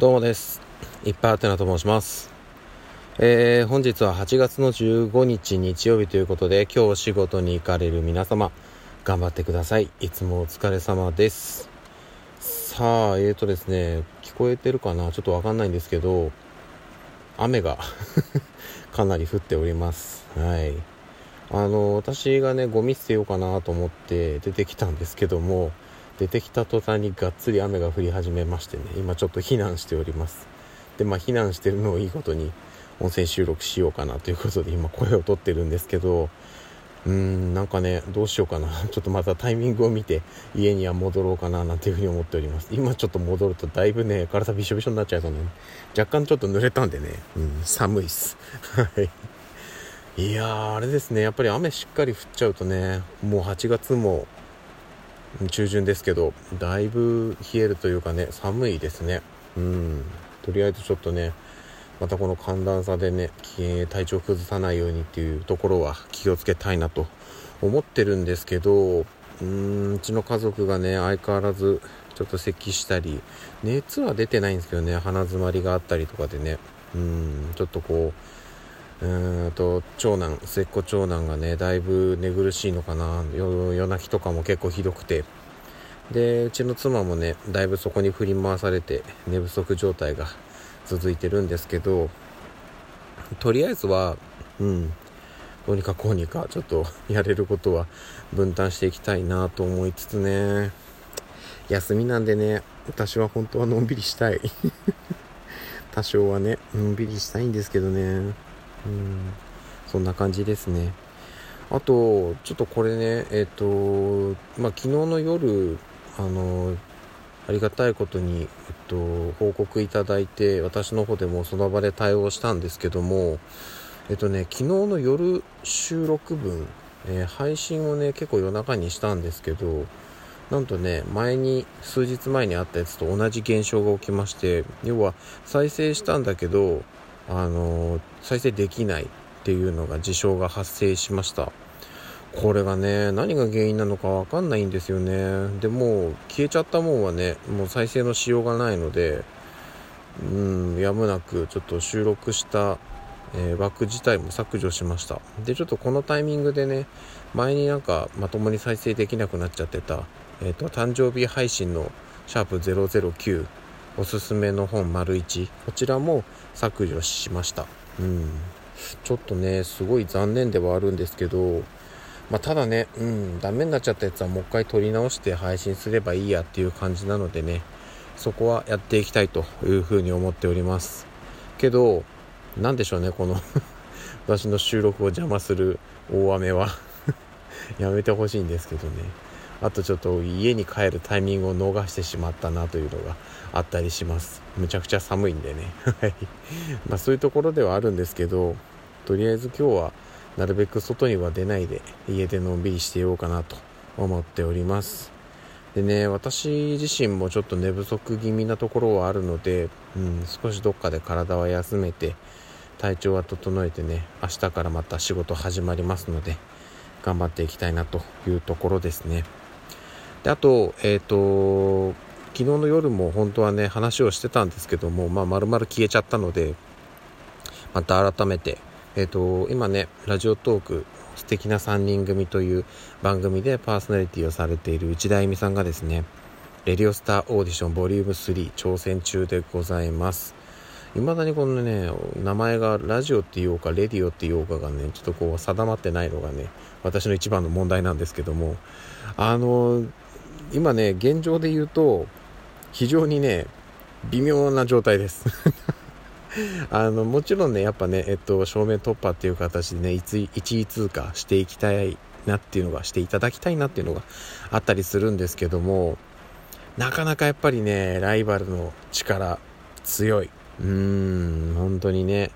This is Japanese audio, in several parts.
どうもです。いっぱいあてなと申します。えー、本日は8月の15日日曜日ということで、今日お仕事に行かれる皆様、頑張ってください。いつもお疲れ様です。さあ、えーとですね、聞こえてるかな？ちょっとわかんないんですけど、雨が かなり降っております。はい。あの、私がね、ゴミ捨てようかなと思って出てきたんですけども、出てきた途端にがっつり雨が降り始めましてね。今ちょっと避難しております。でまあ避難してるのをいいことに音声収録しようかなということで今声を取ってるんですけどうーんなんかねどうしようかな。ちょっとまたタイミングを見て家には戻ろうかななんていうふうに思っております。今ちょっと戻るとだいぶね体びしょびしょになっちゃいそうね。若干ちょっと濡れたんでね、うん、寒いっす。はい。いやーあれですね。やっぱり雨しっかり降っちゃうとねもう8月も中旬ですけどだいぶ冷えるというかね寒いですね。うん。とりあえずちょっとねまたこの寒暖差でね体調崩さないようにっていうところは気をつけたいなと思ってるんですけどうーんうちの家族がね相変わらずちょっと咳したり熱は出てないんですけどね鼻づまりがあったりとかでねうんちょっとこううーんと長男末っ子長男がねだいぶ寝苦しいのかな。夜夜泣きとかも結構ひどくて。でうちの妻もねだいぶそこに振り回されて寝不足状態が続いてるんですけどとりあえずはうんどうにかこうにかちょっと やれることは分担していきたいなと思いつつね。休みなんでね私は本当はのんびりしたい。多少はねのんびりしたいんですけどね。うん。そんな感じですね。あとちょっとこれねえっ、とまあ昨日の夜あのありがたいことに、えっと、報告いただいて私の方でもその場で対応したんですけどもえっとね昨日の夜収録分、えー配信をね結構夜中にしたんですけどなんとね前に数日前にあったやつと同じ現象が起きまして要は再生したんだけどあの再生できないっていうのが事象が発生しました。これがね何が原因なのかわかんないんですよね。でも消えちゃったもんはねもう再生のしようがないのでうんやむなくちょっと収録した、えー枠自体も削除しました。でちょっとこのタイミングでね前になんかまともに再生できなくなっちゃってた、えー、と誕生日配信のシャープ009おすすめの本丸1こちらも削除しました。うん。ちょっとねすごい残念ではあるんですけどまあ、ただねうんダメになっちゃったやつはもう一回撮り直して配信すればいいやっていう感じなのでねそこはやっていきたいというふうに思っております。けど何でしょうねこの 私の収録を邪魔する大雨は。やめてほしいんですけどね。あとちょっと家に帰るタイミングを逃してしまったなというのがあったりします。むちゃくちゃ寒いんでね。はい。まあそういうところではあるんですけどとりあえず今日はなるべく外には出ないで家でのんびりしてようかなと思っております。でね私自身もちょっと寝不足気味なところはあるので、うん、少しどっかで体は休めて体調は整えてね明日からまた仕事始まりますので頑張っていきたいなというところですね。であとえっ、と昨日の夜も本当はね話をしてたんですけどもまあ丸々消えちゃったのでまた改めてえっ、と今ねラジオトーク素敵な3人組という番組でパーソナリティをされている内田恵美さんがですねレディオスターオーディションボリューム3挑戦中でございます。未だにこのね名前がラジオって言おうかレディオって言おうかがねちょっとこう定まってないのがね私の一番の問題なんですけどもあの今ね現状で言うと非常にね微妙な状態です。あのもちろんねやっぱねえっと正面突破っていう形でね1位通過していきたいなっていうのがしていただきたいなっていうのがあったりするんですけどもなかなかやっぱりねライバルの力強い。うーん本当にね。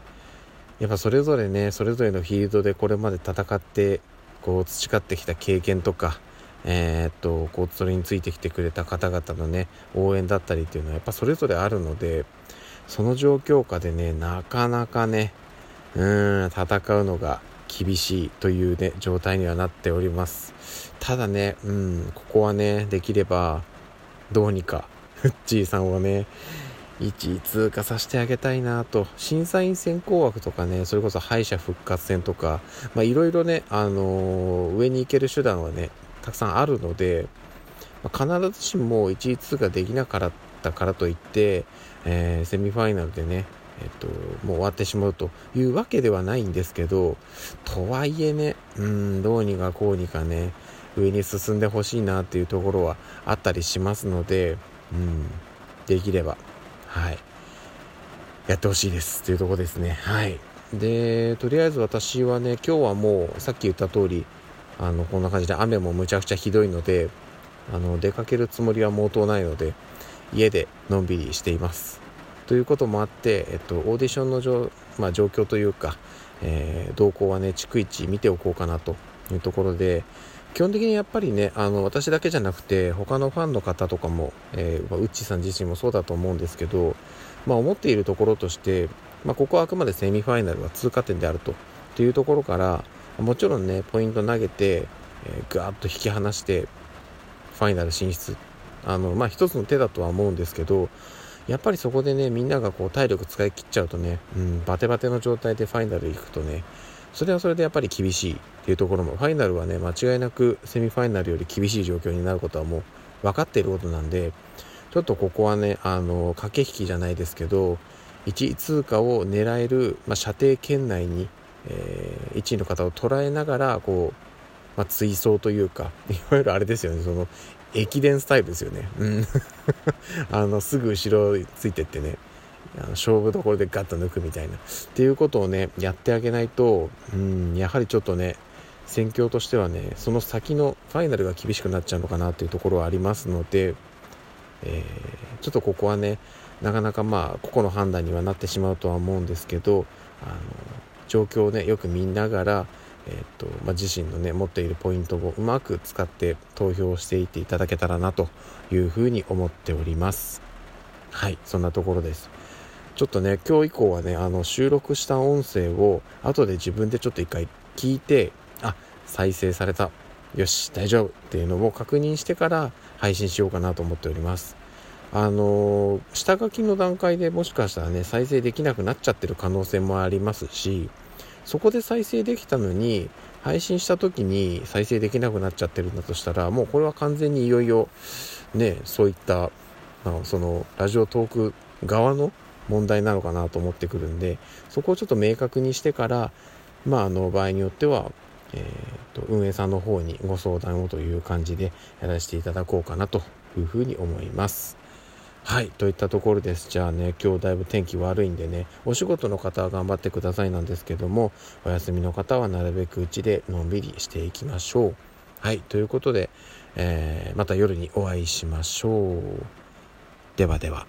やっぱそれぞれねそれぞれのフィールドでこれまで戦ってこう培ってきた経験とかえーっとこうそれについてきてくれた方々のね応援だったりっていうのはやっぱそれぞれあるのでその状況下でねなかなかねうん戦うのが厳しいというね状態にはなっております。ただねうんここはねできればどうにかフッチーさんをね1位通過させてあげたいなと。審査員選考枠とかねそれこそ敗者復活戦とかいろいろね、あのー、上に行ける手段はねたくさんあるので、まあ、必ずしも1位通過できなかったからといって、えー、セミファイナルでねえっと、もう終わってしまうというわけではないんですけど、とはいえね、うん、どうにかこうにかね、上に進んでほしいなっていうところはあったりしますので、うん、できれば、はい、やってほしいですというところですね。はい。で、とりあえず私はね、今日はもうさっき言った通り、あの、こんな感じで雨もむちゃくちゃひどいので、あの、出かけるつもりは毛頭ないので、家でのんびりしています。ということもあって、えっと、オーディションの状,、まあ、状況というか、えー、動向はね、逐一見ておこうかなというところで、基本的にやっぱりね、あの、私だけじゃなくて、他のファンの方とかも、えー、まあ、ウッチさん自身もそうだと思うんですけど、まあ、思っているところとして、まあ、ここはあくまでセミファイナルは通過点であると、というところから、もちろんね、ポイント投げて、えー、ガーッと引き離して、ファイナル進出。あの、まあ、一つの手だとは思うんですけど、やっぱりそこでね、みんながこう体力使い切っちゃうとね、うん、バテバテの状態でファイナル行くとね、それはそれでやっぱり厳しいっていうところも、ファイナルはね、間違いなくセミファイナルより厳しい状況になることはもう分かっていることなんで、ちょっとここはね、あの、駆け引きじゃないですけど、1位通過を狙える、まあ、射程圏内に、えー、1位の方を捉えながら、こう、まあ、追走というか、いわゆるあれですよね、その、駅伝スタイルですよね。うん。あの、すぐ後ろついてってね、あの勝負どころでガッと抜くみたいな。っていうことをね、やってあげないと、うん、やはりちょっとね、戦況としてはね、その先のファイナルが厳しくなっちゃうのかなっていうところはありますので、えー、ちょっとここはね、なかなかまあ、個々の判断にはなってしまうとは思うんですけど、あの、状況をね、よく見ながら、えーとまあ、自身のね持っているポイントをうまく使って投票していっていただけたらなというふうに思っております。はいそんなところです。ちょっとね今日以降はねあの収録した音声を後で自分でちょっと一回聞いてあ再生された。よし大丈夫っていうのを確認してから配信しようかなと思っております。あの下書きの段階でもしかしたらね再生できなくなっちゃってる可能性もありますしそこで再生できたのに配信した時に再生できなくなっちゃってるんだとしたらもうこれは完全にいよいよねそういった、まあ、そのラジオトーク側の問題なのかなと思ってくるんでそこをちょっと明確にしてからまああの場合によってはえーと、と運営さんの方にご相談をという感じでやらせていただこうかなというふうに思います。はい、といったところです。じゃあね、今日だいぶ天気悪いんでね、お仕事の方は頑張ってくださいなんですけども、お休みの方はなるべくうちでのんびりしていきましょう。はい、ということで、えー、また夜にお会いしましょう。ではでは。